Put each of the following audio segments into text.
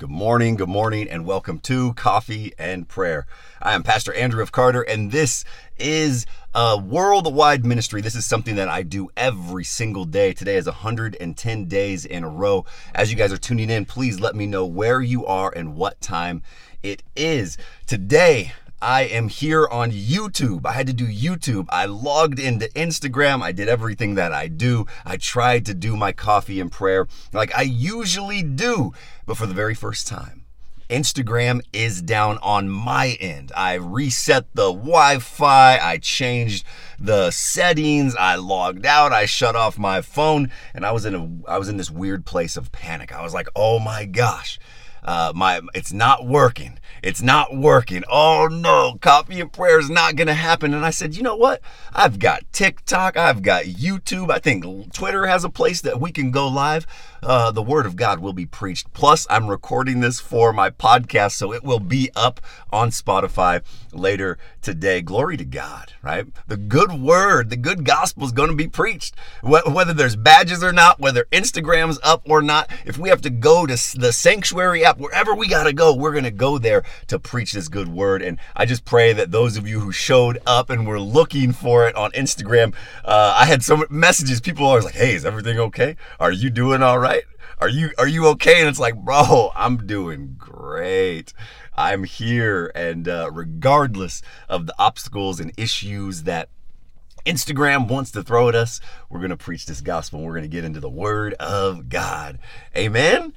Good morning, good morning, and welcome to Coffee and Prayer. I am Pastor Andrew of Carter, and this is a worldwide ministry. This is something that I do every single day. Today is 110 days in a row. As you guys are tuning in, please let me know where you are and what time it is. Today, I am here on YouTube. I had to do YouTube. I logged into Instagram. I did everything that I do. I tried to do my coffee and prayer like I usually do. But for the very first time, Instagram is down on my end. I reset the Wi Fi. I changed the settings. I logged out. I shut off my phone. And I was in a I was in this weird place of panic. I was like, oh my gosh uh, my it's not working. It's not working. Oh no, coffee and prayer is not gonna happen. And I said, you know what? I've got TikTok. I've got YouTube. I think Twitter has a place that we can go live. Uh, the word of God will be preached. Plus, I'm recording this for my podcast, so it will be up on Spotify later today. Glory to God, right? The good word, the good gospel is going to be preached. Whether there's badges or not, whether Instagram's up or not, if we have to go to the sanctuary app, wherever we got to go, we're going to go there to preach this good word. And I just pray that those of you who showed up and were looking for it on Instagram, uh, I had some messages. People are like, hey, is everything okay? Are you doing all right? Are you are you okay? And it's like, bro, I'm doing great. I'm here, and uh, regardless of the obstacles and issues that Instagram wants to throw at us, we're going to preach this gospel we're going to get into the word of God. Amen.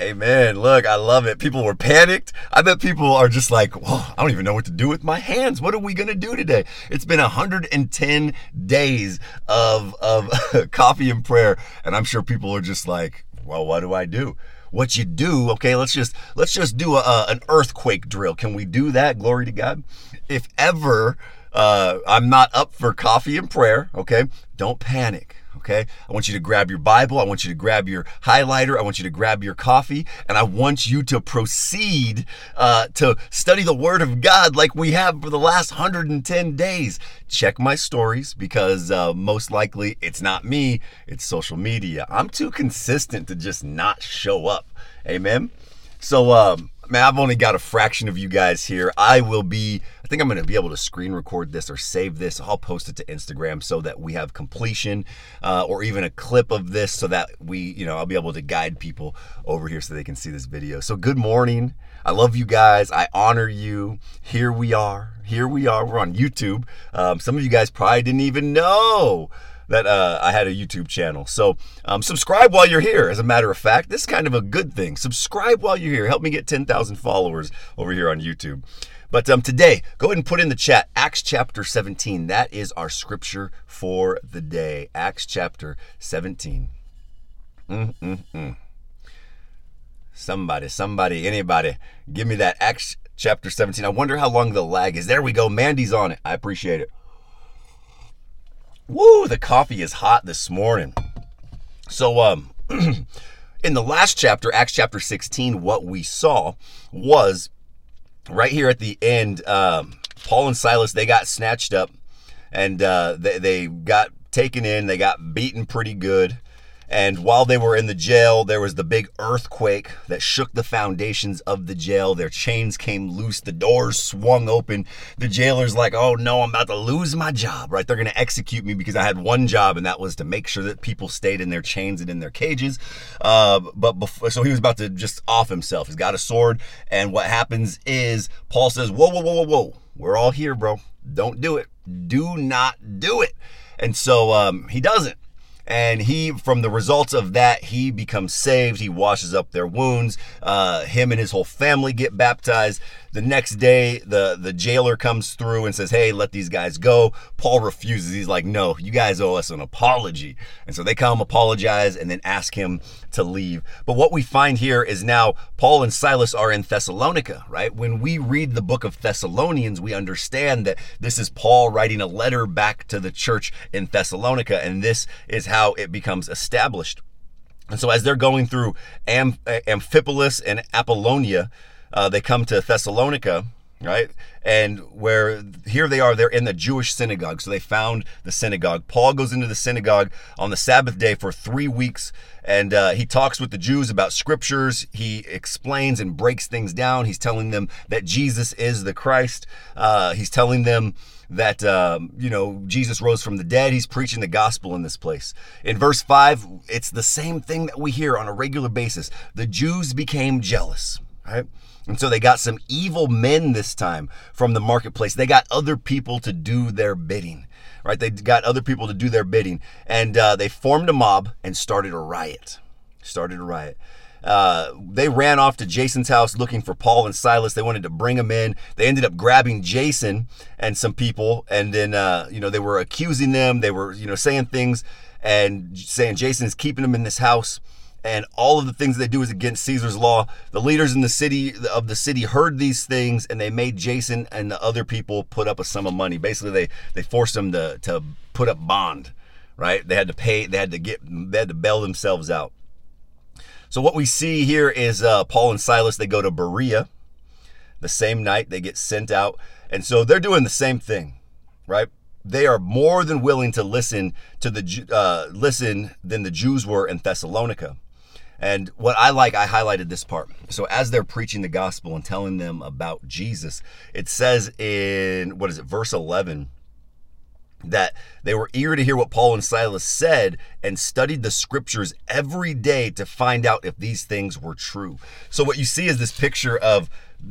Amen. Look, I love it. People were panicked. I bet people are just like, I don't even know what to do with my hands. What are we going to do today? It's been 110 days of, of coffee and prayer. And I'm sure people are just like, well, what do I do? What you do, okay, let's just let's just do a, a an earthquake drill. Can we do that? Glory to God. If ever uh, I'm not up for coffee and prayer, okay, don't panic okay? I want you to grab your Bible. I want you to grab your highlighter. I want you to grab your coffee. And I want you to proceed uh, to study the Word of God like we have for the last 110 days. Check my stories because uh, most likely it's not me, it's social media. I'm too consistent to just not show up. Amen? So, um, man, I've only got a fraction of you guys here. I will be, I think I'm going to be able to screen record this or save this. I'll post it to Instagram so that we have completion uh, or even a clip of this so that we, you know, I'll be able to guide people over here so they can see this video. So, good morning. I love you guys. I honor you. Here we are. Here we are. We're on YouTube. Um, some of you guys probably didn't even know that uh, I had a YouTube channel. So um, subscribe while you're here. As a matter of fact, this is kind of a good thing. Subscribe while you're here. Help me get 10,000 followers over here on YouTube. But um, today, go ahead and put in the chat Acts chapter 17. That is our scripture for the day. Acts chapter 17. Mm-mm-mm. Somebody, somebody, anybody, give me that Acts chapter 17. I wonder how long the lag is. There we go. Mandy's on it. I appreciate it. Woo, the coffee is hot this morning. So, um, in the last chapter, Acts chapter 16, what we saw was right here at the end, um, Paul and Silas, they got snatched up and uh, they, they got taken in, they got beaten pretty good. And while they were in the jail, there was the big earthquake that shook the foundations of the jail. Their chains came loose, the doors swung open. The jailer's like, oh no, I'm about to lose my job, right? They're going to execute me because I had one job, and that was to make sure that people stayed in their chains and in their cages. Uh, but before, so he was about to just off himself. He's got a sword. And what happens is Paul says, whoa, whoa, whoa, whoa, whoa. We're all here, bro. Don't do it. Do not do it. And so um, he doesn't and he from the results of that he becomes saved he washes up their wounds uh, him and his whole family get baptized the next day, the, the jailer comes through and says, Hey, let these guys go. Paul refuses. He's like, No, you guys owe us an apology. And so they come apologize and then ask him to leave. But what we find here is now Paul and Silas are in Thessalonica, right? When we read the book of Thessalonians, we understand that this is Paul writing a letter back to the church in Thessalonica, and this is how it becomes established. And so as they're going through Am- Amphipolis and Apollonia, uh, they come to Thessalonica, right? And where here they are, they're in the Jewish synagogue. So they found the synagogue. Paul goes into the synagogue on the Sabbath day for three weeks and uh, he talks with the Jews about scriptures. He explains and breaks things down. He's telling them that Jesus is the Christ. Uh, he's telling them that um, you know Jesus rose from the dead. He's preaching the gospel in this place. In verse five, it's the same thing that we hear on a regular basis. The Jews became jealous, right? And so they got some evil men this time from the marketplace. They got other people to do their bidding right? They got other people to do their bidding, and uh, they formed a mob and started a riot. Started a riot. Uh, they ran off to Jason's house looking for Paul and Silas. They wanted to bring them in. They ended up grabbing Jason and some people, and then uh, you know they were accusing them. They were you know saying things and saying Jason is keeping them in this house and all of the things they do is against Caesar's law. The leaders in the city of the city heard these things and they made Jason and the other people put up a sum of money. Basically, they they forced them to to put up bond, right? They had to pay. They had to get. They had to bail themselves out. So what we see here is uh, Paul and Silas. They go to Berea. The same night they get sent out, and so they're doing the same thing, right? they are more than willing to listen to the uh, listen than the Jews were in Thessalonica. And what I like, I highlighted this part. So as they're preaching the gospel and telling them about Jesus, it says in, what is it, verse 11, that they were eager to hear what Paul and Silas said and studied the scriptures every day to find out if these things were true. So what you see is this picture of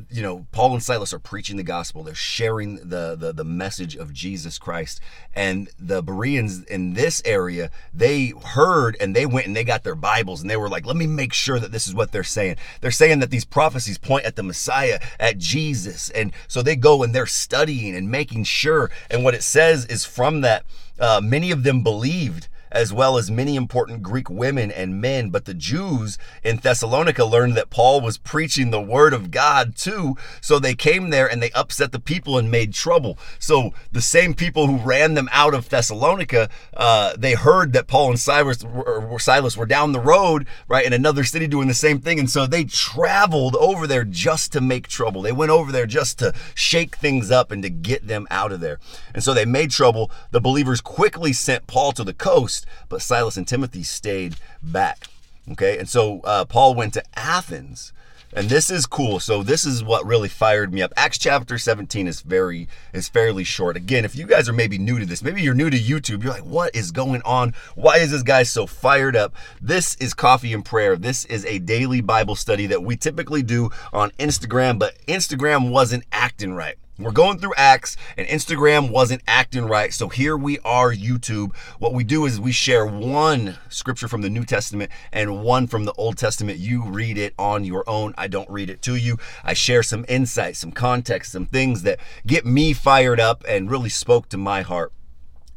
you know paul and silas are preaching the gospel. They're sharing the, the the message of jesus christ. And the bereans in this area they heard and they went and they got their bibles and they were like let me make sure that this is what they're saying. They're saying that these prophecies point at the messiah at jesus. And so they go and they're studying and making sure. And what it says is from that uh, many of them believed as well as many important Greek women and men. But the Jews in Thessalonica learned that Paul was preaching the word of God too. So they came there and they upset the people and made trouble. So the same people who ran them out of Thessalonica, uh, they heard that Paul and Silas were, Silas were down the road, right, in another city doing the same thing. And so they traveled over there just to make trouble. They went over there just to shake things up and to get them out of there. And so they made trouble. The believers quickly sent Paul to the coast but Silas and Timothy stayed back. Okay, and so uh, Paul went to Athens. And this is cool. So this is what really fired me up. Acts chapter 17 is very is fairly short. Again, if you guys are maybe new to this, maybe you're new to YouTube, you're like, what is going on? Why is this guy so fired up? This is Coffee and Prayer. This is a daily Bible study that we typically do on Instagram, but Instagram wasn't acting right. We're going through Acts, and Instagram wasn't acting right. So here we are, YouTube. What we do is we share one scripture from the New Testament and one from the Old Testament. You read it on your own. I don't read it to you. I share some insight, some context, some things that get me fired up and really spoke to my heart.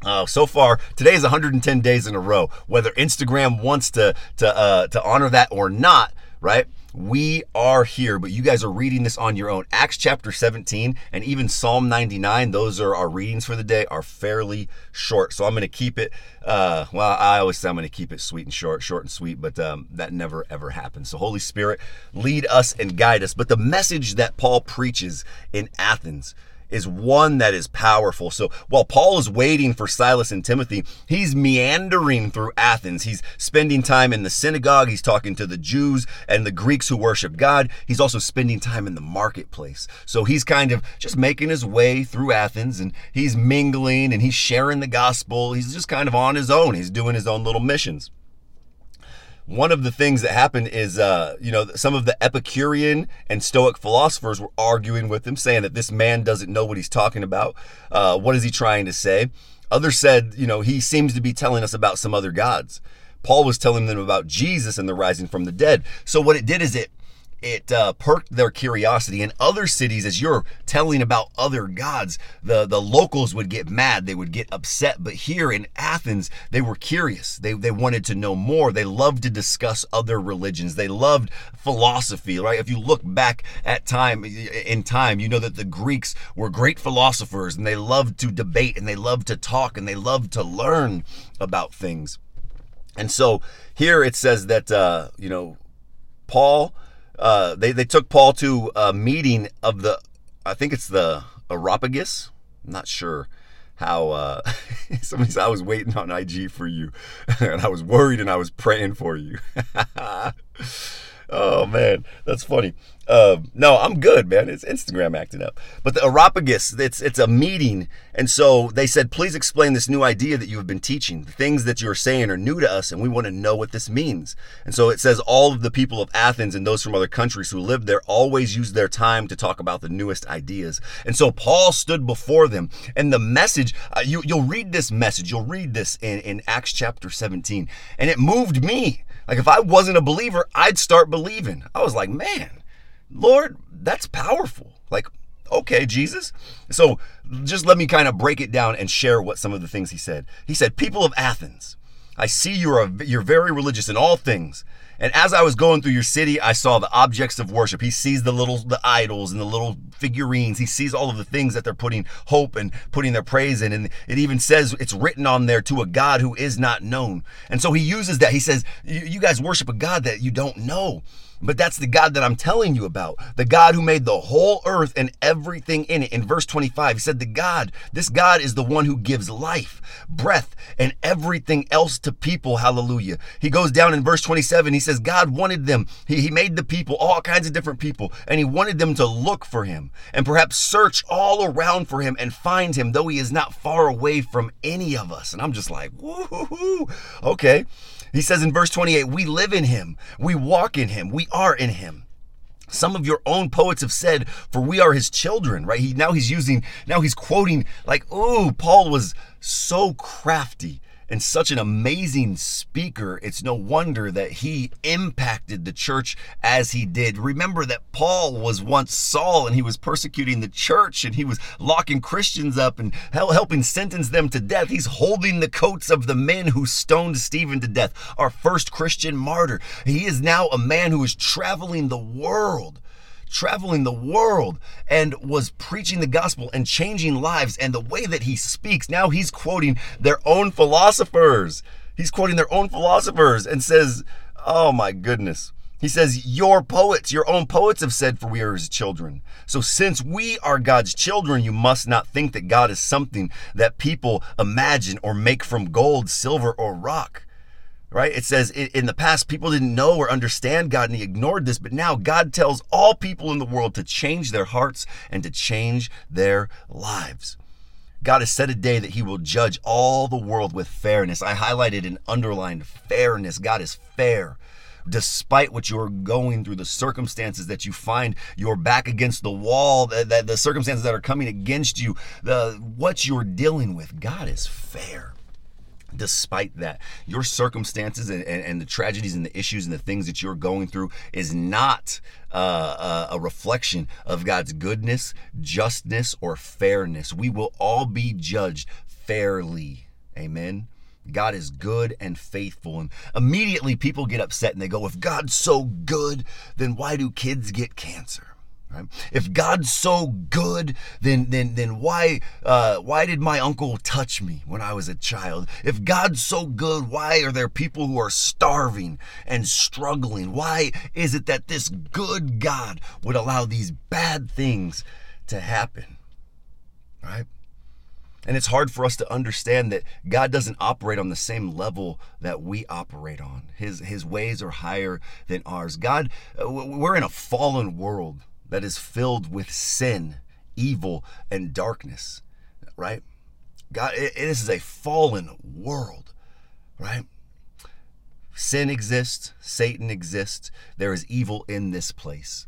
Uh, so far, today is 110 days in a row. Whether Instagram wants to to uh, to honor that or not, right? We are here, but you guys are reading this on your own. Acts chapter 17 and even Psalm 99, those are our readings for the day, are fairly short. So I'm going to keep it, uh, well, I always say I'm going to keep it sweet and short, short and sweet, but um, that never ever happens. So, Holy Spirit, lead us and guide us. But the message that Paul preaches in Athens, is one that is powerful. So while Paul is waiting for Silas and Timothy, he's meandering through Athens. He's spending time in the synagogue. He's talking to the Jews and the Greeks who worship God. He's also spending time in the marketplace. So he's kind of just making his way through Athens and he's mingling and he's sharing the gospel. He's just kind of on his own. He's doing his own little missions one of the things that happened is, uh, you know, some of the Epicurean and Stoic philosophers were arguing with him, saying that this man doesn't know what he's talking about. Uh, what is he trying to say? Others said, you know, he seems to be telling us about some other gods. Paul was telling them about Jesus and the rising from the dead. So what it did is it it uh, perked their curiosity. In other cities, as you're telling about other gods, the, the locals would get mad, they would get upset. But here in Athens, they were curious. They, they wanted to know more. They loved to discuss other religions. They loved philosophy, right? If you look back at time in time, you know that the Greeks were great philosophers and they loved to debate and they loved to talk and they loved to learn about things. And so here it says that, uh, you know, Paul uh, they, they took Paul to a meeting of the I think it's the Areopagus. I'm not sure how uh, somebody said I was waiting on IG for you, and I was worried and I was praying for you. oh man, that's funny. Uh, no, I'm good, man. It's Instagram acting up. But the Areopagus, it's it's a meeting, and so they said, please explain this new idea that you have been teaching. The things that you're saying are new to us, and we want to know what this means. And so it says, all of the people of Athens and those from other countries who lived there always used their time to talk about the newest ideas. And so Paul stood before them, and the message, uh, you, you'll read this message, you'll read this in, in Acts chapter 17, and it moved me. Like if I wasn't a believer, I'd start believing. I was like, man Lord, that's powerful. Like, okay, Jesus. So just let me kind of break it down and share what some of the things he said. He said, People of Athens, I see you're, you're very religious in all things. And as I was going through your city, I saw the objects of worship. He sees the little the idols and the little figurines. He sees all of the things that they're putting hope and putting their praise in. And it even says it's written on there to a God who is not known. And so he uses that. He says, You guys worship a God that you don't know. But that's the God that I'm telling you about. The God who made the whole earth and everything in it. In verse 25, he said, The God, this God is the one who gives life, breath, and everything else to people. Hallelujah. He goes down in verse 27. He says, God wanted them. He, he made the people, all kinds of different people, and he wanted them to look for him and perhaps search all around for him and find him, though he is not far away from any of us. And I'm just like, woo Okay. He says in verse 28, we live in him, we walk in him, we are in him. Some of your own poets have said, for we are his children, right? He now he's using, now he's quoting like, ooh, Paul was so crafty and such an amazing speaker, it's no wonder that he impacted the church as he did. Remember that Paul was once Saul and he was persecuting the church and he was locking Christians up and helping sentence them to death. He's holding the coats of the men who stoned Stephen to death, our first Christian martyr. He is now a man who is traveling the world traveling the world and was preaching the gospel and changing lives. And the way that he speaks, now he's quoting their own philosophers. He's quoting their own philosophers and says, Oh my goodness. He says, Your poets, your own poets have said, For we are his children. So, since we are God's children, you must not think that God is something that people imagine or make from gold, silver, or rock right? It says in the past, people didn't know or understand God and he ignored this, but now God tells all people in the world to change their hearts and to change their lives. God has set a day that he will judge all the world with fairness. I highlighted and underlined fairness. God is fair. Despite what you're going through, the circumstances that you find you're back against the wall, the, the, the circumstances that are coming against you, the what you're dealing with, God is fair despite that your circumstances and, and, and, the tragedies and the issues and the things that you're going through is not uh, uh, a reflection of god's goodness justness or fairness we will all be judged fairly amen God is good and faithful. And immediately people get upset and they go, if God's so good, then why do kids get cancer? If God's so good, then then then why uh, why did my uncle touch me when I was a child? If God's so good, why are there people who are starving and struggling? Why is it that this good God would allow these bad things to happen? Right? And it's hard for us to understand that God doesn't operate on the same level that we operate on. His his ways are higher than ours. God, uh, we're in a fallen world that is filled with sin, evil, and darkness, right? God, it, this is a fallen world, right? Sin exists, Satan exists, there is evil in this place.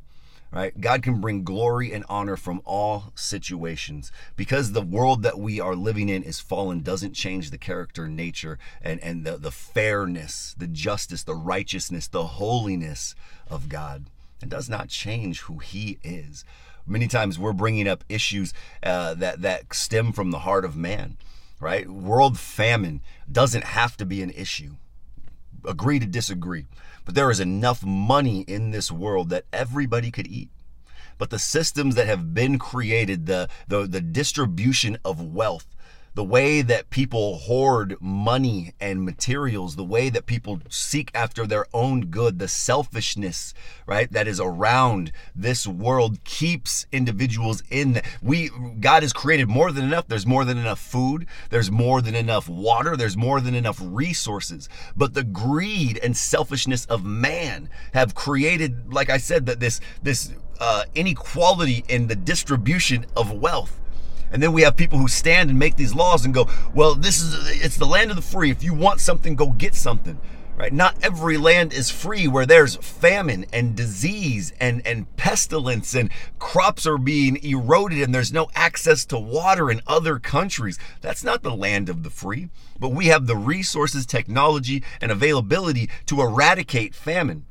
Right? God can bring glory and honor from all situations. Because the world that we are living in is fallen doesn't change the character, nature, and, and the, the fairness, the justice, the righteousness, the holiness of God. It does not change who he is. Many times we're bringing up issues uh, that that stem from the heart of man, right? World famine doesn't have to be an issue. Agree to disagree, but there is enough money in this world that everybody could eat. But the systems that have been created, the the, the distribution of wealth, the way that people hoard money and materials, the way that people seek after their own good, the selfishness, right, that is around this world keeps individuals in we God has created more than enough. There's more than enough food, there's more than enough water, there's more than enough resources. But the greed and selfishness of man have created like I said that this this uh, inequality in the distribution of wealth and then we have people who stand and make these laws and go, well, this is it's the land of the free. If you want something, go get something. Right? Not every land is free where there's famine and disease and, and pestilence and crops are being eroded and there's no access to water in other countries. That's not the land of the free. But we have the resources, technology, and availability to eradicate famine.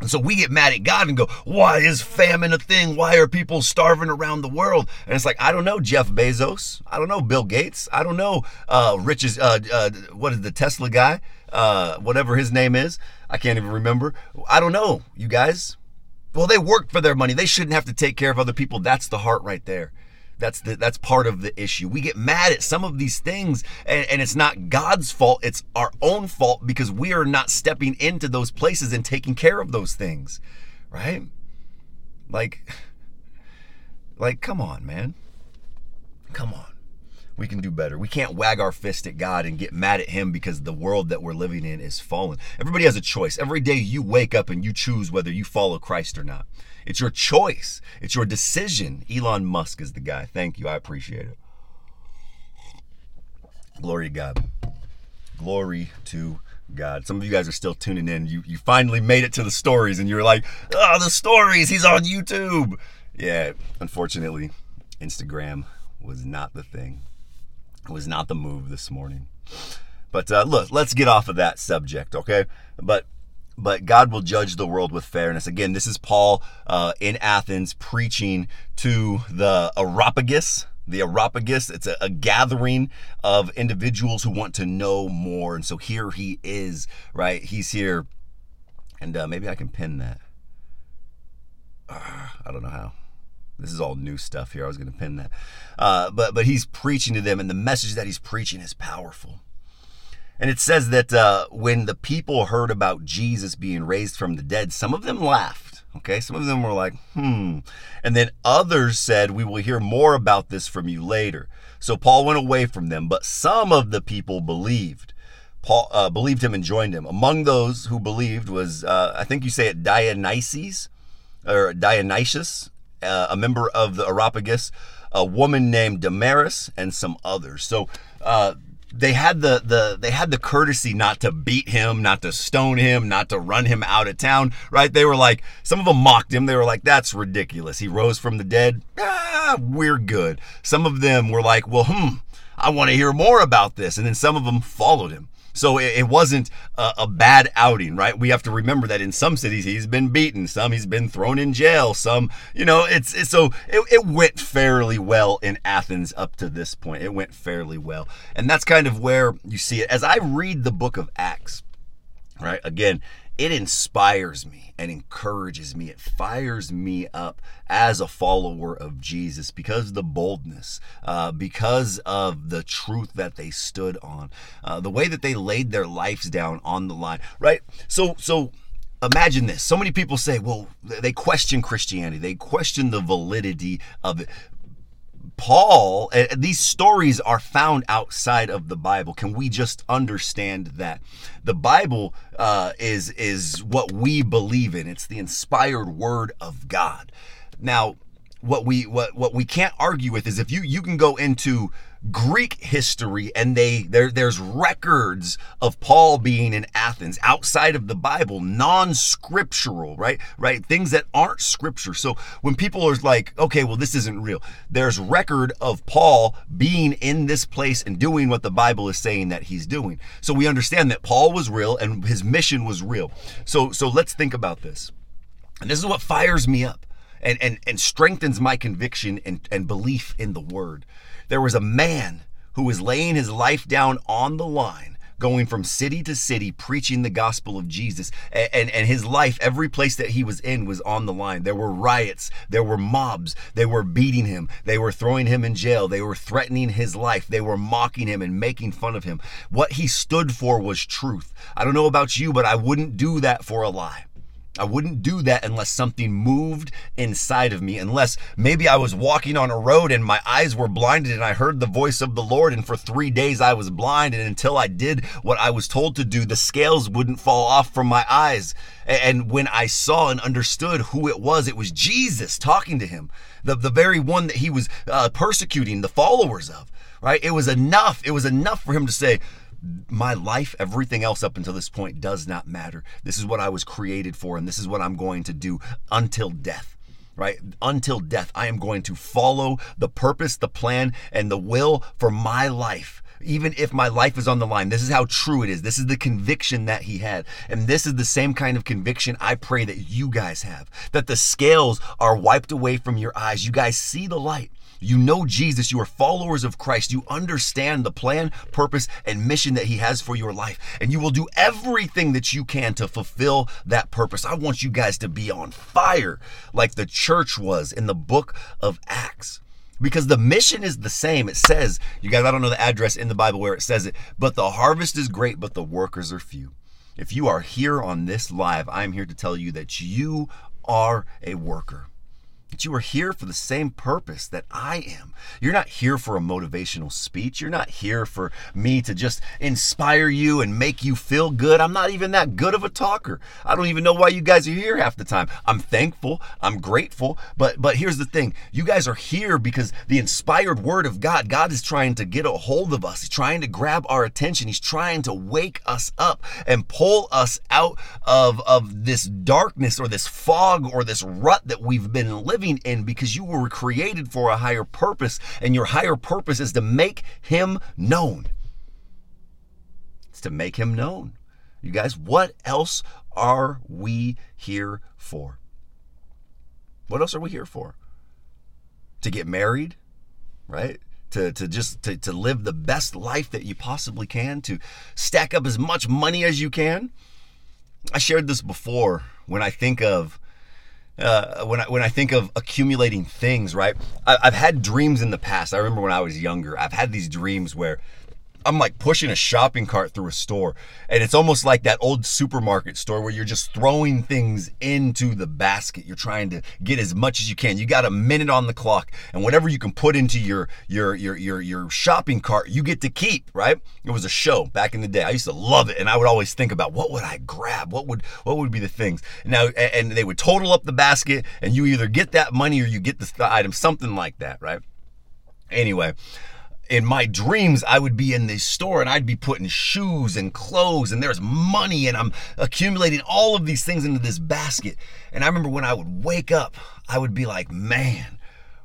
And so we get mad at God and go, why is famine a thing? Why are people starving around the world? And it's like, I don't know, Jeff Bezos. I don't know, Bill Gates. I don't know, uh, Rich's, uh, uh, what is the Tesla guy? Uh, whatever his name is. I can't even remember. I don't know, you guys. Well, they work for their money. They shouldn't have to take care of other people. That's the heart right there. That's the that's part of the issue. We get mad at some of these things, and, and it's not God's fault. It's our own fault because we are not stepping into those places and taking care of those things, right? Like, like, come on, man. Come on. We can do better. We can't wag our fist at God and get mad at Him because the world that we're living in is fallen. Everybody has a choice. Every day you wake up and you choose whether you follow Christ or not. It's your choice. It's your decision. Elon Musk is the guy. Thank you. I appreciate it. Glory to God. Glory to God. Some of you guys are still tuning in. You you finally made it to the stories and you're like, "Oh, the stories. He's on YouTube." Yeah, unfortunately, Instagram was not the thing. It was not the move this morning. But uh, look, let's get off of that subject, okay? But but God will judge the world with fairness. Again, this is Paul uh, in Athens preaching to the Areopagus. The Areopagus, it's a, a, gathering of individuals who want to know more. And so here he is, right? He's here. And uh, maybe I can pin that. Uh, I don't know how. This is all new stuff here. I was going to pin that. Uh, but, but he's preaching to them, and the message that he's preaching is powerful. And it says that uh, when the people heard about Jesus being raised from the dead, some of them laughed. Okay, some of them were like, hmm. And then others said, We will hear more about this from you later. So Paul went away from them, but some of the people believed. Paul uh, believed him and joined him. Among those who believed was, uh, I think you say it, Dionysius or Dionysius, uh, a member of the Areopagus, a woman named Damaris, and some others. So uh, they had the the they had the courtesy not to beat him, not to stone him, not to run him out of town, right? They were like some of them mocked him. They were like that's ridiculous. He rose from the dead. Ah, we're good. Some of them were like, "Well, hmm, I want to hear more about this." And then some of them followed him. So it, it wasn't a, a, bad outing, right? We have to remember that in some cities he's been beaten, some he's been thrown in jail, some, you know, it's, it's so it, it went fairly well in Athens up to this point. It went fairly well. And that's kind of where you see it. As I read the book of Acts, right? Again, it inspires me and encourages me. It fires me up as a follower of Jesus because of the boldness, uh, because of the truth that they stood on, uh, the way that they laid their lives down on the line. Right. So so imagine this so many people say well they question christianity they question the validity of it Paul, these stories are found outside of the Bible. Can we just understand that the Bible uh, is is what we believe in? It's the inspired Word of God. Now, what we what what we can't argue with is if you you can go into Greek history and they there there's records of Paul being in Athens outside of the Bible, non-scriptural, right? Right? Things that aren't scripture. So when people are like, okay, well this isn't real. There's record of Paul being in this place and doing what the Bible is saying that he's doing. So we understand that Paul was real and his mission was real. So so let's think about this. And this is what fires me up and, and, and strengthens my conviction and, and belief in the word. There was a man who was laying his life down on the line going from city to city preaching the gospel of Jesus. And, and, and, his life, every place that he was in, was on the line. There were riots, there were mobs, they were beating him, they were throwing him in jail, they were threatening his life, they were mocking him and making fun of him. What he stood for was truth. I don't know about you, but I wouldn't do that for a lie. I wouldn't do that unless something moved inside of me, unless maybe I was walking on a road and my eyes were blinded and I heard the voice of the Lord, and for three days I was blind. And until I did what I was told to do, the scales wouldn't fall off from my eyes. And when I saw and understood who it was, it was Jesus talking to him, the, the very one that he was uh, persecuting the followers of, right? It was enough. It was enough for him to say, my life, everything else up until this point does not matter. This is what I was created for, and this is what I'm going to do until death. Right? Until death, I am going to follow the purpose, the plan, and the will for my life even if my life is on the line. This is how true it is. This is the conviction that he had. And this is the same kind of conviction I pray that you guys have. That the scales are wiped away from your eyes. You guys see the light. You know Jesus. You are followers of Christ. You understand the plan, purpose, and mission that He has for your life. And you will do everything that you can to fulfill that purpose. I want you guys to be on fire like the church was in the book of Acts because the mission is the same. It says, you guys, I don't know the address in the Bible where it says it, but the harvest is great, but the workers are few. If you are here on this live, I'm here to tell you that you are a worker that you are here for the same purpose that I am. You're not here for a motivational speech. You're not here for me to just inspire you and make you feel good. I'm not even that good of a talker. I don't even know why you guys are here half the time. I'm thankful, I'm grateful, but but here's the thing. You guys are here because the inspired word of God, God is trying to get a hold of us. He's trying to grab our attention. He's trying to wake us up and pull us out of of this darkness or this fog or this rut that we've been living living in because you were created for a higher purpose, and your higher purpose is to make Him known. It's to make Him known. You guys, what else are we here for? What else are we here for? To get married, right? To, to just to, to live the best life that you possibly can, to stack up as much money as you can. I shared this before when I think of uh, when I when I think of accumulating things, right? I, I've had dreams in the past. I remember when I was younger, I've had these dreams where I'm like pushing a shopping cart through a store. And it's almost like that old supermarket store where you're just throwing things into the basket. You're trying to get as much as you can. You got a minute on the clock. And whatever you can put into your your your your your shopping cart, you get to keep, right? It was a show back in the day. I used to love it. And I would always think about what would I grab? What would what would be the things? Now and they would total up the basket and you either get that money or you get the item, something like that, right? Anyway, in my dreams, I would be in this store and I'd be putting shoes and clothes and there's money and I'm accumulating all of these things into this basket. And I remember when I would wake up, I would be like, man,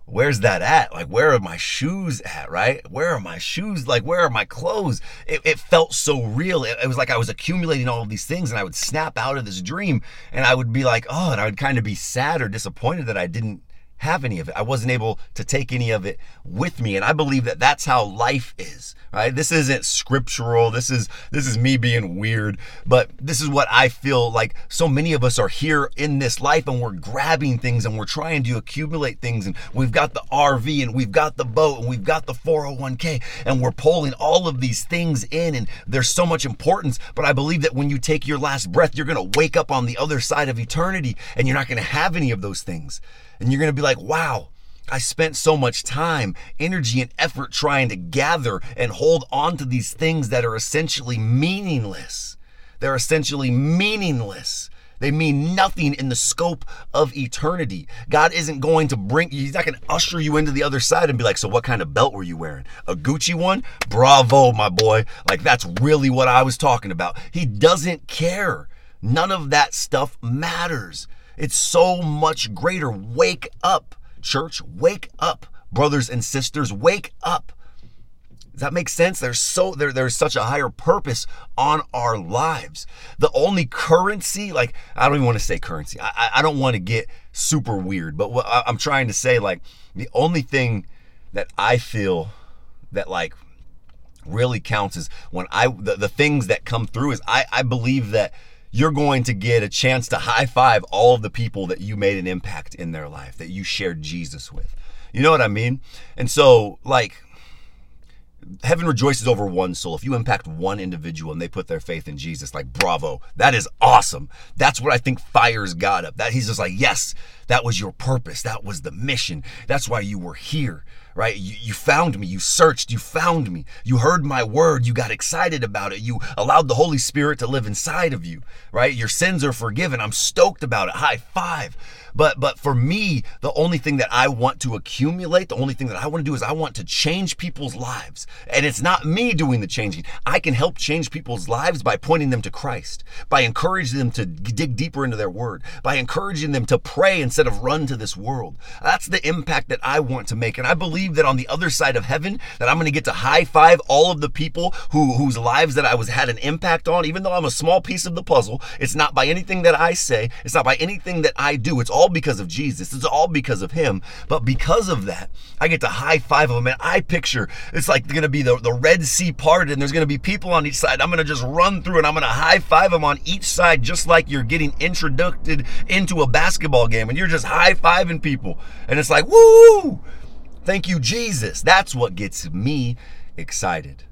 where's that at? Like, where are my shoes at, right? Where are my shoes? Like, where are my clothes? It, it felt so real. It, it, was like I was accumulating all of these things and I would snap out of this dream and I would be like, oh, and I would kind of be sad or disappointed that I didn't have any of it. I wasn't able to take any of it with me. And I believe that that's how life is, right? This isn't scriptural. This is this is me being weird, but this is what I feel like so many of us are here in this life and we're grabbing things and we're trying to accumulate things and we've got the RV and we've got the boat and we've got the 401k and we're pulling all of these things in and there's so much importance, but I believe that when you take your last breath, you're going to wake up on the other side of eternity and you're not going to have any of those things. And you're going to be like, wow, I spent so much time, energy, and effort trying to gather and hold on to these things that are essentially meaningless. They're essentially meaningless. They mean nothing in the scope of eternity. God isn't going to bring, you, He's not going to usher you into the other side and be like, So, what kind of belt were you wearing? A Gucci one? Bravo, my boy. Like, that's really what I was talking about. He doesn't care. None of that stuff matters. It's so much greater. Wake up, church. Wake up, brothers and sisters. Wake up. Does that make sense? There's so there, there's such a higher purpose on our lives. The only currency, like I don't even want to say currency. I, I don't want to get super weird, but what I'm trying to say, like the only thing that I feel that like really counts is when I the, the things that come through is I, I believe that you're going to get a chance to high five all of the people that you made an impact in their life, that you shared Jesus with. You know what I mean? And so, like, heaven rejoices over one soul. If you impact one individual and they put their faith in Jesus, like bravo, that is awesome. That's what I think fires God up. That he's just like, yes, that was your purpose. That was the mission. That's why you were here right? You, you found me, you searched, you found me, you heard my word, you got excited about it, you allowed the Holy Spirit to live inside of you, right? Your sins are forgiven. I'm stoked about it. High five. But but for me, the only thing that I want to accumulate, the only thing that I want to do is I want to change people's lives. And it's not me doing the changing. I can help change people's lives by pointing them to Christ, by encouraging them to dig deeper into their word, by encouraging them to pray instead of run to this world. That's the impact that I want to make. And I believe that on the other side of heaven, that I'm going to get to high five all of the people who whose lives that I was had an impact on, even though I'm a small piece of the puzzle. It's not by anything that I say, it's not by anything that I do. It's all because of Jesus. It's all because of him. But because of that, I get to high five them. And I picture it's like going to be the, the Red Sea parted and there's going to be people on each side. I'm going to just run through and I'm going to high five them on each side, just like you're getting introduced into a basketball game and you're just high fiving people. And it's like, woo! Thank you, Jesus. That's what gets me excited,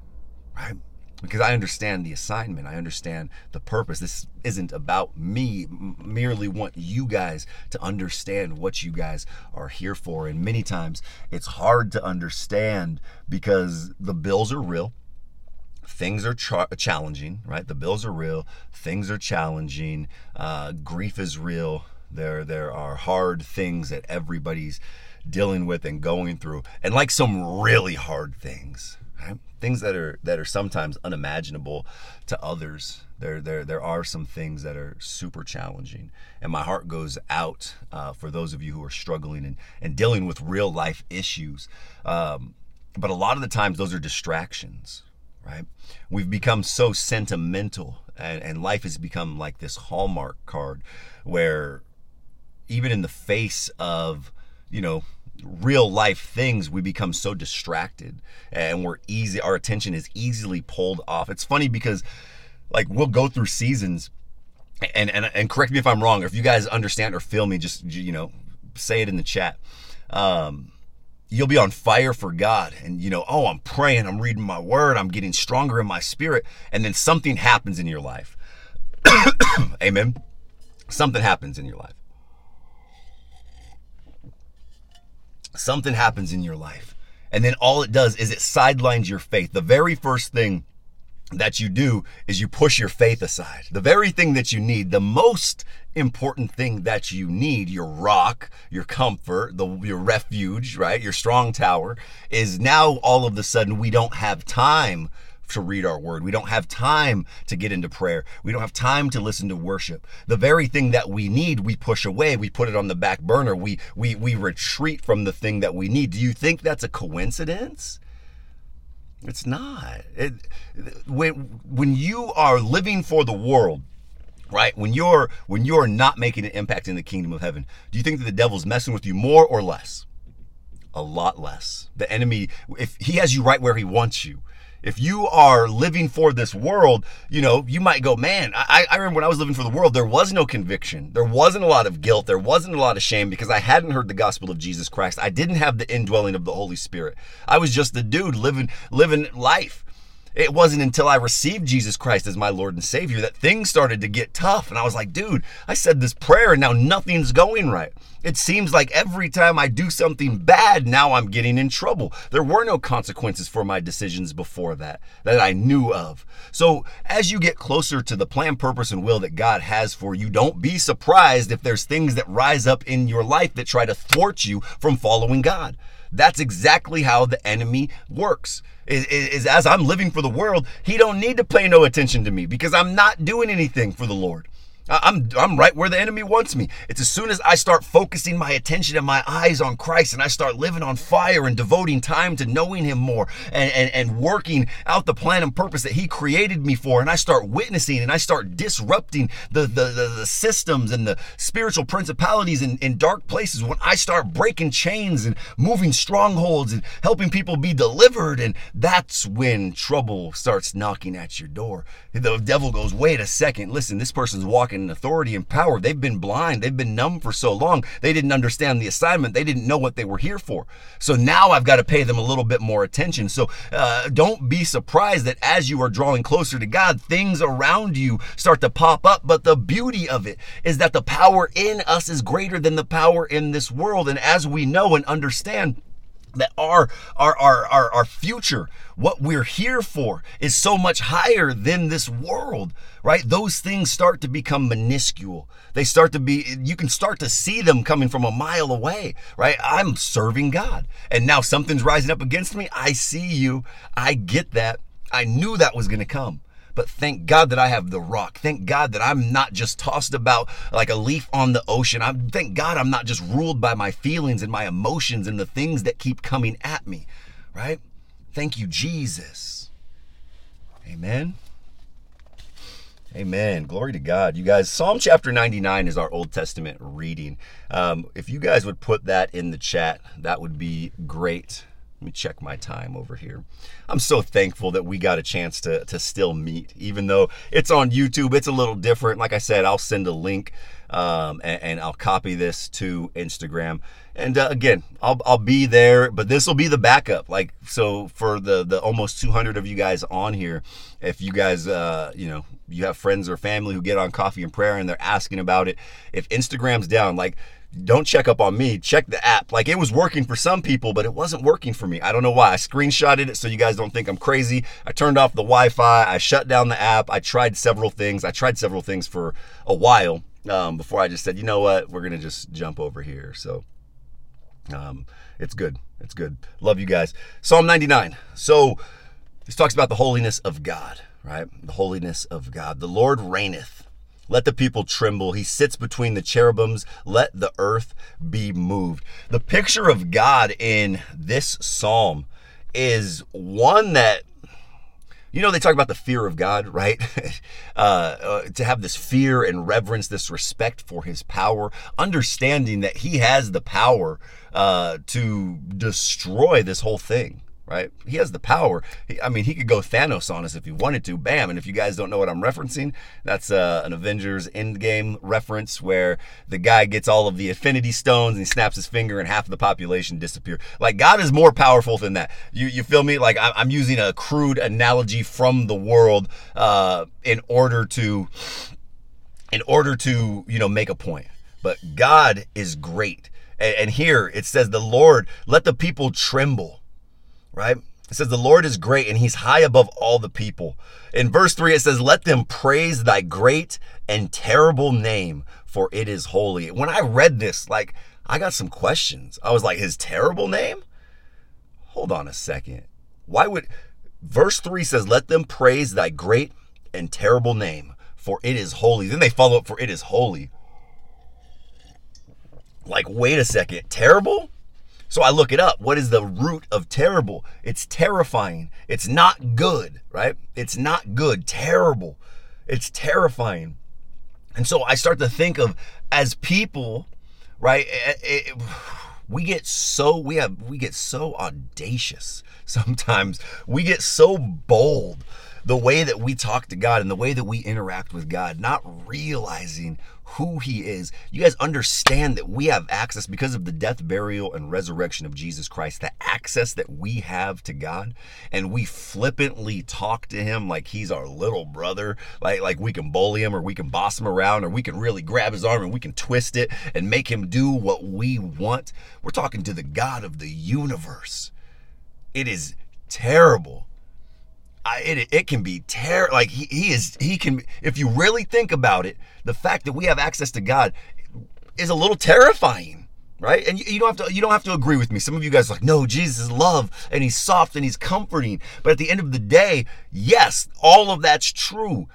right? because I understand the assignment. I understand the purpose. This isn't about me. merely want you guys to understand what you guys are here for. And many times it's hard to understand because the bills are real. Things are challenging, right? The bills are real. Things are challenging. Uh, grief is real. There, there are hard things that everybody's dealing with and going through, and like some really hard things right? things that are that are sometimes unimaginable to others. There there there are some things that are super challenging and my heart goes out uh, for those of you who are struggling and, and dealing with real life issues. Um, but a lot of the times those are distractions right? We've become so sentimental and, and life has become like this hallmark card where even in the face of you know real life things we become so distracted and we're easy our attention is easily pulled off. It's funny because like we'll go through seasons and and, and correct me if i'm wrong or if you guys understand or feel me just you know say it in the chat. Um you'll be on fire for god and you know oh i'm praying i'm reading my word i'm getting stronger in my spirit and then something happens in your life. Amen. Something happens in your life something happens in your life. And then all it does is it sidelines your faith. The very first thing that you do is you push your faith aside. The very thing that you need, the most important thing that you need, your rock, your comfort, the, your refuge, right? Your strong tower, is now all of a sudden we don't have time to read our word. We don't have time to get into prayer. We don't have time to listen to worship. The very thing that we need, we push away. We put it on the back burner. We we we retreat from the thing that we need. Do you think that's a coincidence? It's not. It, when when you are living for the world, right? When you're when you're not making an impact in the kingdom of heaven, do you think that the devil's messing with you more or less? A lot less. The enemy, if he has you right where he wants you, if you are living for this world, you know, you might go, man, I, I remember when I was living for the world, there was no conviction. There wasn't a lot of guilt. There wasn't a lot of shame because I hadn't heard the gospel of Jesus Christ. I didn't have the indwelling of the Holy Spirit. I was just the dude living, living life. It wasn't until I received Jesus Christ as my Lord and Savior that things started to get tough. And I was like, dude, I said this prayer and now nothing's going right. It seems like every time I do something bad, now I'm getting in trouble. There were no consequences for my decisions before that, that I knew of. So as you get closer to the plan, purpose, and will that God has for you, don't be surprised if there's things that rise up in your life that try to thwart you from following God. That's exactly how the enemy works. Is, is, as I'm living for the world, he don't need to pay no attention to me because I'm not doing anything for the Lord. I'm I'm right where the enemy wants me. It's as soon as I start focusing my attention and my eyes on Christ and I start living on fire and devoting time to knowing him more and, and, and working out the plan and purpose that he created me for and I start witnessing and I start disrupting the the, the, the systems and the spiritual principalities in, in dark places when I start breaking chains and moving strongholds and helping people be delivered and that's when trouble starts knocking at your door. The devil goes, wait a second, listen, this person's walking in authority and power. They've been blind. They've been numb for so long. They didn't understand the assignment. They didn't know what they were here for. So now I've got to pay them a little bit more attention. So uh, don't be surprised that as you are drawing closer to God, things around you start to pop up. But the beauty of it is that the power in us is greater than the power in this world. And as we know and understand, that our, our our our our future what we're here for is so much higher than this world right? Those things start to become minuscule. They start to be you can start to see them coming from a mile away right? I'm serving god. And now something's rising up against me. I see you. I get that. I knew that was going to come but thank God that I have the rock. Thank God that I'm not just tossed about like a leaf on the ocean. I thank God I'm not just ruled by my feelings and my emotions and the things that keep coming at me, right? Thank you, Jesus. Amen. Amen. Glory to God. You guys, Psalm chapter 99 is our Old Testament reading. Um, if you guys would put that in the chat, that would be great. Let me check my time over here. I'm so thankful that we got a chance to, to still meet, even though it's on YouTube. It's a little different. Like I said, I'll send a link um, and, and, I'll copy this to Instagram. And uh, again, I'll, I'll be there, but this will be the backup. Like, so for the, the almost 200 of you guys on here, if you guys, uh, you know, you have friends or family who get on coffee and prayer and they're asking about it, if Instagram's down, like, don't check up on me. Check the app. Like it was working for some people, but it wasn't working for me. I don't know why. I screenshotted it so you guys don't think I'm crazy. I turned off the Wi Fi. I shut down the app. I tried several things. I tried several things for a while um, before I just said, you know what? We're going to just jump over here. So um, it's good. It's good. Love you guys. Psalm 99. So this talks about the holiness of God, right? The holiness of God. The Lord reigneth. Let the people tremble. He sits between the cherubims. Let the earth be moved. The picture of God in this psalm is one that you know they talk about the fear of god right uh, uh, to have this fear and reverence this respect for his power understanding that he has the power uh, to destroy this whole thing right? He has the power. He, I mean, he could go Thanos on us if he wanted to. Bam! And if you guys don't know what I'm referencing, that's uh, an Avengers Endgame reference where the guy gets all of the Infinity Stones and he snaps his finger and half of the population disappear. Like God is more powerful than that. You you feel me? Like I'm using a crude analogy from the world uh, in order to in order to you know make a point. But God is great. And, and here it says, "The Lord let the people tremble." Right? It says, The Lord is great and he's high above all the people. In verse 3, it says, Let them praise thy great and terrible name, for it is holy. When I read this, like, I got some questions. I was like, His terrible name? Hold on a second. Why would. Verse 3 says, Let them praise thy great and terrible name, for it is holy. Then they follow up, For it is holy. Like, wait a second. Terrible? So I look it up. What is the root of terrible? It's terrifying. It's not good, right? It's not good. Terrible. It's terrifying. And so I start to think of as people, right? It, eh, it, eh, we get so we have we get so audacious sometimes. We get so bold the way that we talk to God and the way that we interact with God, not realizing who he is. You guys understand that we have access because of the death, burial, and resurrection of Jesus Christ, the access that we have to God, and we flippantly talk to him like he's our little brother, like, like we can bully him or we can boss him around or we can really grab his arm and we can twist it and make him do what we want. We're talking to the God of the universe. It is terrible I, it, it can be terrible. Like he, he is, he can, if you really think about it, the fact that we have access to God is a little terrifying, right? And you, you don't have to, you don't have to agree with me. Some of you guys are like, no, Jesus is love and he's soft and he's comforting. But at the end of the day, yes, all of that's true.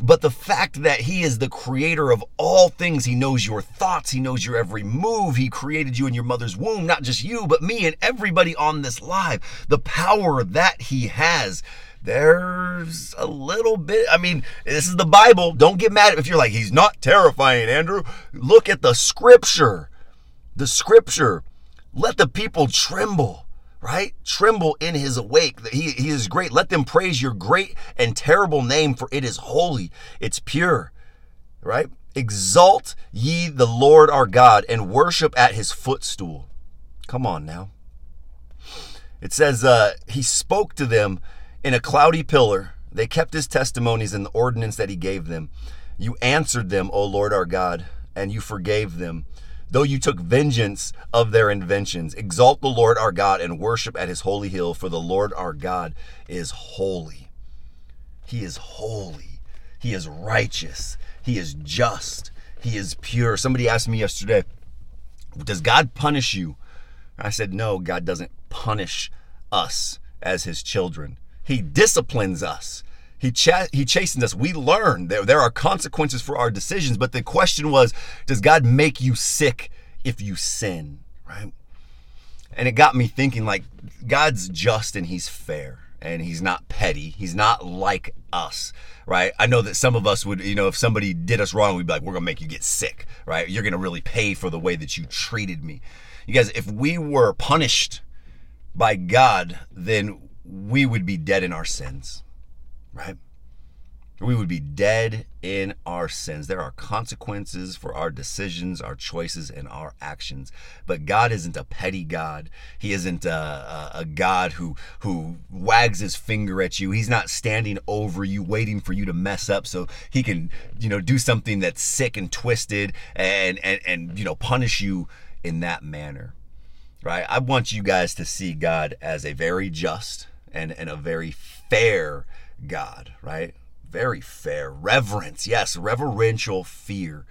But the fact that He is the creator of all things, He knows your thoughts, He knows your every move. He created you in your mother's womb, not just you, but me and everybody on this live. The power that He has there's a little bit. I mean, this is the Bible. Don't get mad if you're like, he's not terrifying, Andrew. Look at the scripture. The scripture. Let the people tremble right? Tremble in his awake. He, he is great. Let them praise your great and terrible name, for it is holy, it's pure, right? Exalt ye the Lord our God and worship at his footstool. Come on now. It says, uh, He spoke to them in a cloudy pillar. They kept his testimonies and the ordinance that he gave them. You answered them, O Lord our God, and you forgave them though you took vengeance of their inventions. Exalt the Lord our God and worship at his holy hill, for the Lord our God is holy. He is holy. He is righteous. He is just. He is pure. Somebody asked me yesterday, Does God punish you? I said, No, God doesn't punish us as his children. He disciplines us. He, ch- he chastens us. We learn. There, there are consequences for our decisions. But the question was, does God make you sick if you sin? Right? And it got me thinking like, God's just and he's fair and he's not petty. He's not like us, right? I know that some of us would, you know, if somebody did us wrong, we'd be like, we're going to make you get sick, right? You're going to really pay for the way that you treated me. You guys, if we were punished by God, then we would be dead in our sins right? We would be dead in our sins. There are consequences for our decisions, our choices, and our actions. But God isn't a petty God. He isn't a, a, a, God who who wags his finger at you. He's not standing over you, waiting for you to mess up so he can, you know, do something that's sick and twisted and and and you know punish you in that manner. Right? I want you guys to see God as a very just and, and a very fair God, right? Very fair. Reverence, yes, reverential fear.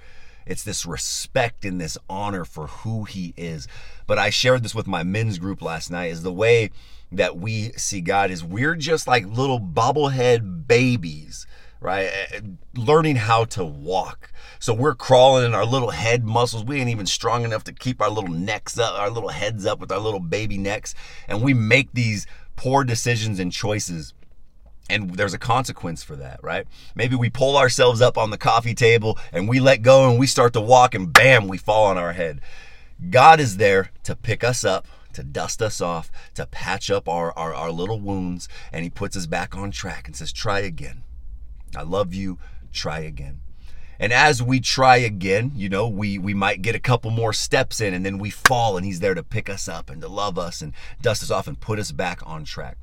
It's this respect and this honor for who he is. But I shared this with my men's group last night is the way that we see God is we're just like little bobblehead babies, right? Eh, eh, learning how to walk. So we're crawling in our little head muscles. We ain't even strong enough to keep our little necks up, our little heads up with our little baby necks. And we make these poor decisions and choices and there's a consequence for that, right? Maybe we pull ourselves up on the coffee table and we let go and we start to walk and bam, we fall on our head. God is there to pick us up, to dust us off, to patch up our, our, our little wounds, and He puts us back on track and says, Try again. I love you. Try again. And as we try again, you know, we we might get a couple more steps in and then we fall and he's there to pick us up and to love us and dust us off and put us back on track.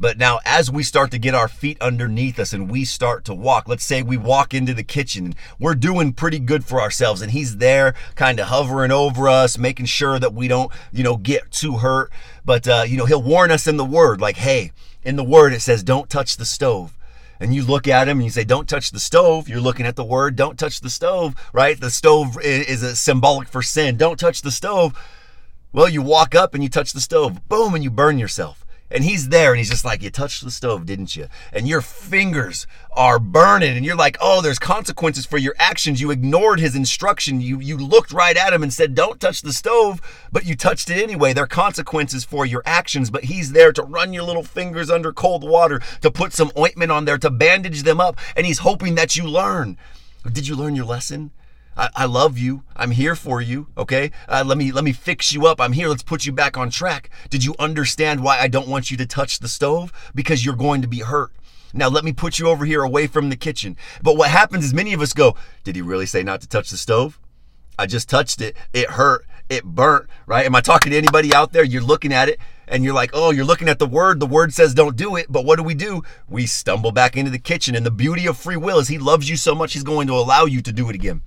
But now, as we start to get our feet underneath us and we start to walk, let's say we walk into the kitchen and we're doing pretty good for ourselves, and he's there kind of hovering over us, making sure that we don't, you know, get too hurt. But, uh, you know, he'll warn us in the word, like, hey, in the word, it says, don't touch the stove and you look at him and you say, Don't touch the stove. You're looking at the word, Don't touch the stove, right? The stove is a symbolic for sin. Don't touch the stove. Well, you walk up and you touch the stove, boom, and you burn yourself. And he's there and he's just like, You touched the stove, didn't you? And your fingers are burning and you're like, Oh, there's consequences for your actions. You ignored his instruction. You, you looked right at him and said, Don't touch the stove, but you touched it anyway. There are consequences for your actions, but he's there to run your little fingers under cold water, to put some ointment on there, to bandage them up. And he's hoping that you learn. Did you learn your lesson? I, I love you. I'm here for you. Okay. Uh, let me let me fix you up. I'm here. Let's put you back on track. Did you understand why I don't want you to touch the stove? Because you're going to be hurt. Now let me put you over here away from the kitchen. But what happens is many of us go, Did he really say not to touch the stove? I just touched it. It hurt. It burnt, right? Am I talking to anybody out there? You're looking at it and you're like, oh, you're looking at the word. The word says don't do it. But what do we do? We stumble back into the kitchen. And the beauty of free will is he loves you so much, he's going to allow you to do it again.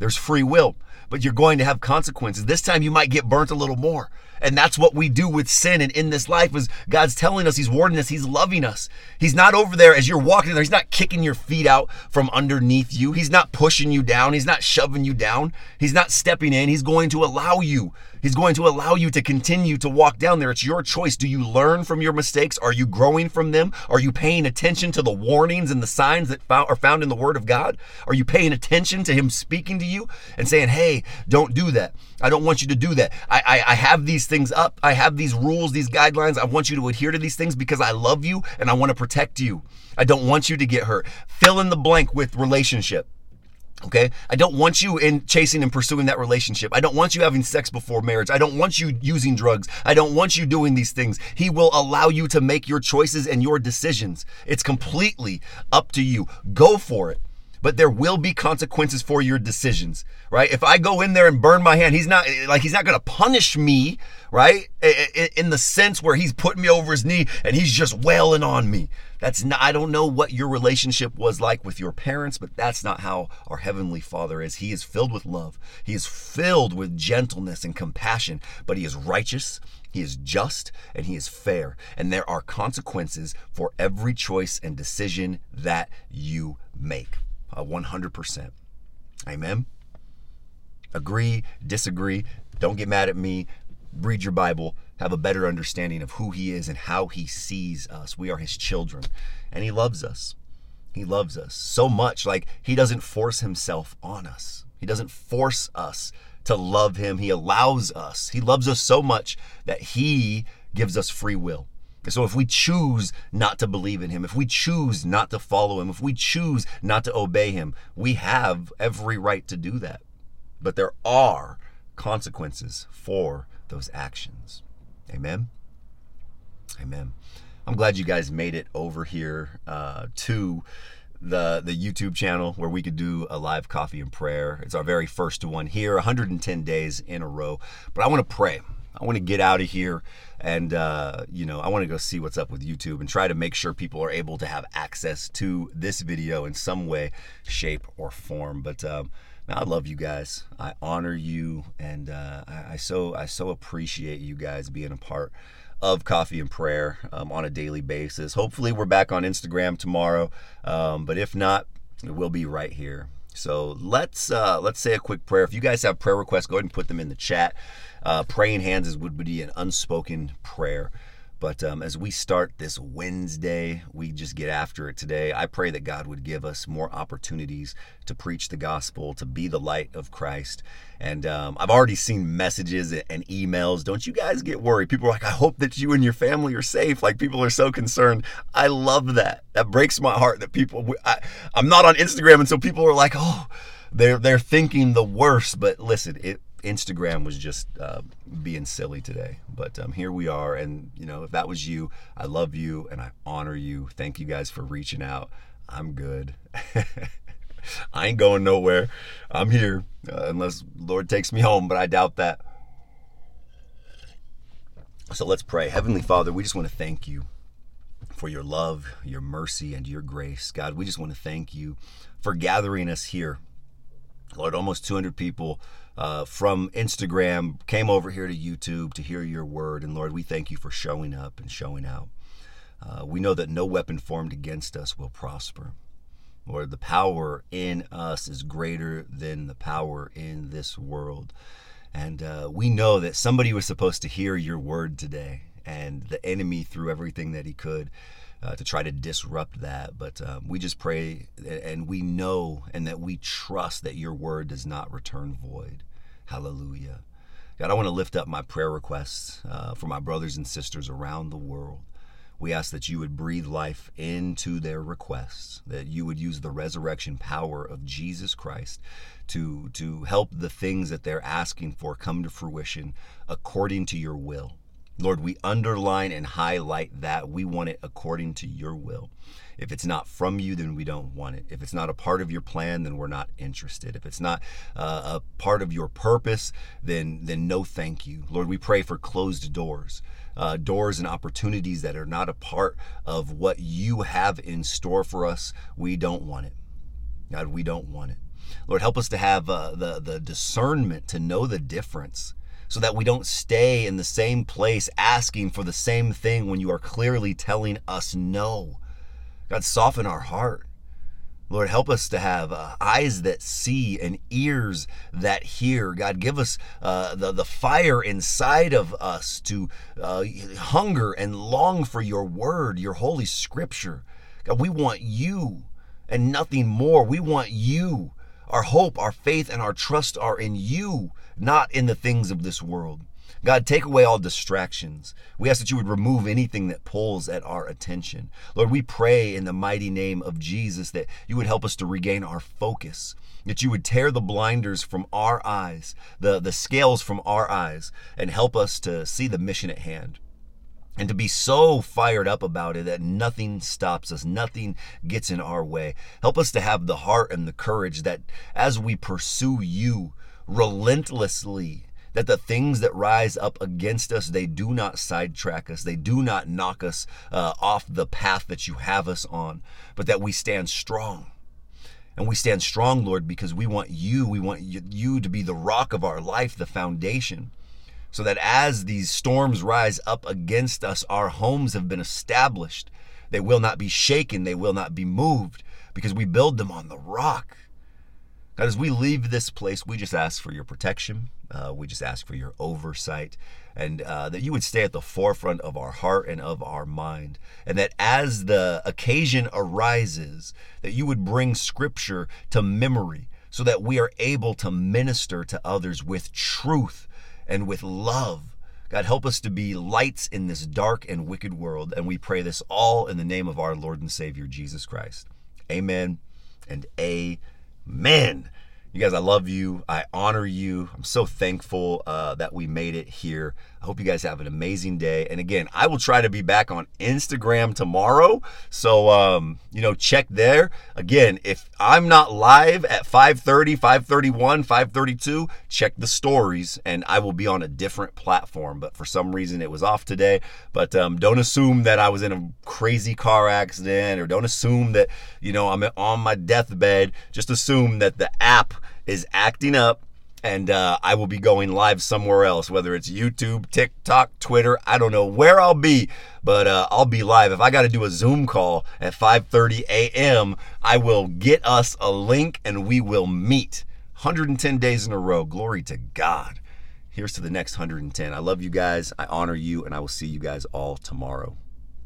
There's free will, but you're going to have consequences. This time you might get burnt a little more. And that's what we do with sin. And in this life is God's telling us, He's warning us, He's loving us. He's not over there as you're walking there. He's not kicking your feet out from underneath you. He's not pushing you down. He's not shoving you down. He's not stepping in. He's going to allow you He's going to allow you to continue to walk down there. It's your choice. Do you learn from your mistakes? Are you growing from them? Are you paying attention to the warnings and the signs that are found in the Word of God? Are you paying attention to Him speaking to you and saying, hey, don't do that? I don't want you to do that. I, I, I have these things up. I have these rules, these guidelines. I want you to adhere to these things because I love you and I want to protect you. I don't want you to get hurt. Fill in the blank with relationship. Okay. I don't want you in chasing and pursuing that relationship. I don't want you having sex before marriage. I don't want you using drugs. I don't want you doing these things. He will allow you to make your choices and your decisions. It's completely up to you. Go for it. But there will be consequences for your decisions, right? If I go in there and burn my hand, he's not like he's not going to punish me, right? In the sense where he's putting me over his knee and he's just wailing on me. That's not, I don't know what your relationship was like with your parents, but that's not how our Heavenly Father is. He is filled with love, He is filled with gentleness and compassion, but He is righteous. He is just and he is fair. And there are consequences for every choice and decision that you make. Uh, 100%. Amen. Agree, disagree. Don't get mad at me. Read your Bible have a better understanding of who He is and how He sees us. We are His children, and He loves us. He loves us so much. Like He doesn't force Himself on us, He doesn't force us to love Him. He allows us. He loves us so much that He gives us free will. So if we choose not to believe in him, if we choose not to follow him, if we choose not to obey him, we have every right to do that. But there are consequences for those actions. Amen. Amen. I'm glad you guys made it over here uh, to the the YouTube channel where we could do a live coffee and prayer. It's our very first one here, 110 days in a row. But I want to pray. I want to get out of here and uh, you know I want to go see what's up with YouTube and try to make sure people are able to have access to this video in some way, shape, or form. But um, I love you guys. I honor you, and uh, I, I, so I so appreciate you guys being a part of Coffee and Prayer um, on a daily basis. Hopefully, we're back on Instagram tomorrow, um, but if not, we'll be right here. So let's uh, let's say a quick prayer. If you guys have prayer requests, go ahead and put them in the chat. Uh, praying hands is, would be an unspoken prayer. But um, as we start this Wednesday, we just get after it today. I pray that God would give us more opportunities to preach the gospel, to be the light of Christ. And um, I've already seen messages and emails. Don't you guys get worried? People are like, I hope that you and your family are safe. Like people are so concerned. I love that. That breaks my heart that people, I, I'm not on Instagram. And so people are like, oh, they're, they're thinking the worst. But listen, it, Instagram was just uh, being silly today. But um, here we are. And, you know, if that was you, I love you and I honor you. Thank you guys for reaching out. I'm good. I ain't going nowhere. I'm here uh, unless Lord takes me home, but I doubt that. So let's pray. Heavenly Father, we just want to thank you for your love, your mercy, and your grace. God, we just want to thank you for gathering us here. Lord, almost 200 people uh, from Instagram came over here to YouTube to hear your word. And Lord, we thank you for showing up and showing out. Uh, we know that no weapon formed against us will prosper. Lord, the power in us is greater than the power in this world. And uh, we know that somebody was supposed to hear your word today, and the enemy threw everything that he could uh, to try to disrupt that. But um, we just pray and we know and that we trust that your word does not return void. Hallelujah. God, I want to lift up my prayer requests uh, for my brothers and sisters around the world. We ask that you would breathe life into their requests, that you would use the resurrection power of Jesus Christ to, to help the things that they're asking for come to fruition according to your will. Lord, we underline and highlight that we want it according to your will. If it's not from you, then we don't want it. If it's not a part of your plan, then we're not interested. If it's not uh, a part of your purpose, then then no thank you. Lord, we pray for closed doors. Uh, doors and opportunities that are not a part of what you have in store for us, we don't want it. God, we don't want it. Lord, help us to have uh, the, the discernment to know the difference so that we don't stay in the same place asking for the same thing when you are clearly telling us no. God, soften our heart. Lord, help us to have uh, eyes that see and ears that hear. God, give us uh, the, the fire inside of us to uh, hunger and long for your word, your holy scripture. God, we want you and nothing more. We want you. Our hope, our faith, and our trust are in you, not in the things of this world. God, take away all distractions. We ask that you would remove anything that pulls at our attention. Lord, we pray in the mighty name of Jesus that you would help us to regain our focus, that you would tear the blinders from our eyes, the, the scales from our eyes, and help us to see the mission at hand and to be so fired up about it that nothing stops us, nothing gets in our way. Help us to have the heart and the courage that as we pursue you relentlessly, that the things that rise up against us they do not sidetrack us they do not knock us uh, off the path that you have us on but that we stand strong and we stand strong lord because we want you we want you to be the rock of our life the foundation so that as these storms rise up against us our homes have been established they will not be shaken they will not be moved because we build them on the rock God, as we leave this place, we just ask for your protection. Uh, we just ask for your oversight and uh, that you would stay at the forefront of our heart and of our mind. And that as the occasion arises, that you would bring scripture to memory so that we are able to minister to others with truth and with love. God, help us to be lights in this dark and wicked world. And we pray this all in the name of our Lord and Savior, Jesus Christ. Amen and amen you guys, I love you. I honor you. I'm so thankful uh, that we made it here. I hope you guys have an amazing day. And again, I will try to be back on Instagram tomorrow. So, um, you know, check there. Again, if I'm not live at 5:30, 5:31, 5:32, check the stories, and I will be on a different platform. But for some reason, it was off today. But um, don't assume that I was in a crazy car accident, or don't assume that you know I'm on my deathbed. Just assume that the app is acting up and uh, I will be going live somewhere else, whether it's YouTube, TikTok, Twitter. I don't know where I'll be, but uh, I'll be live. If I got to do a Zoom call at 5:30 a.m., I will get us a link and we will meet. 110 days in a row. Glory to God. Here's to the next 110. I love you guys. I honor you, and I will see you guys all tomorrow.